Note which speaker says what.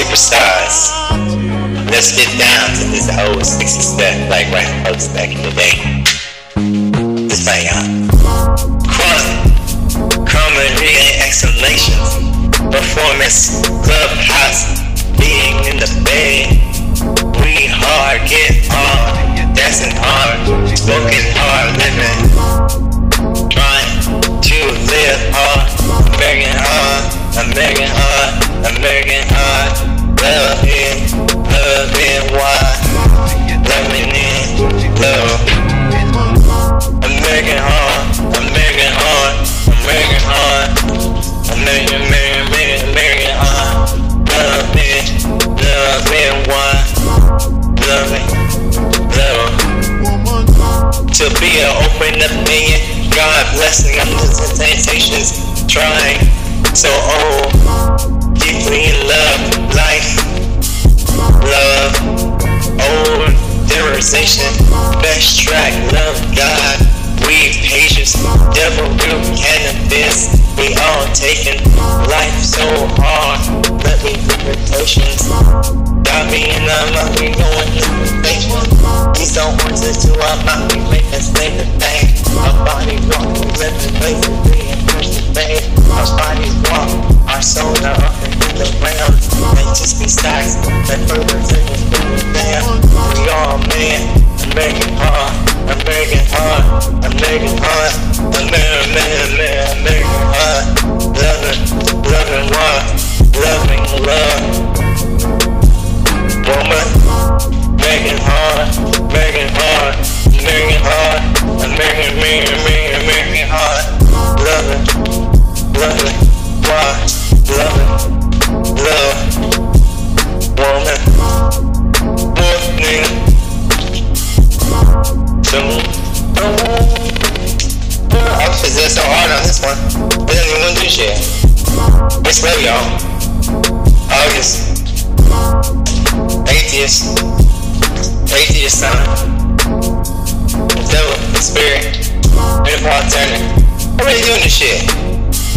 Speaker 1: superstars. Let's get down to this old 60 step like right folks back in the day. This by y'all. Crunk, comedy and exhalations. Performance, clubhouse, To be an open opinion, God blessing under temptations, trying so old, deeply in love, life, love, old generation, best track, love God, we patience, devil root cannabis, we all taking life so hard, let me limitations. Got me in the mouth, we going through patience. These don't want to do our mouth, just be stacks, that further the down. We all man, American heart, American heart, American heart, American, American, do shit. It's y'all. August. Atheist. Atheist son. Devil. Spirit. And Turner. I'm really doing this shit.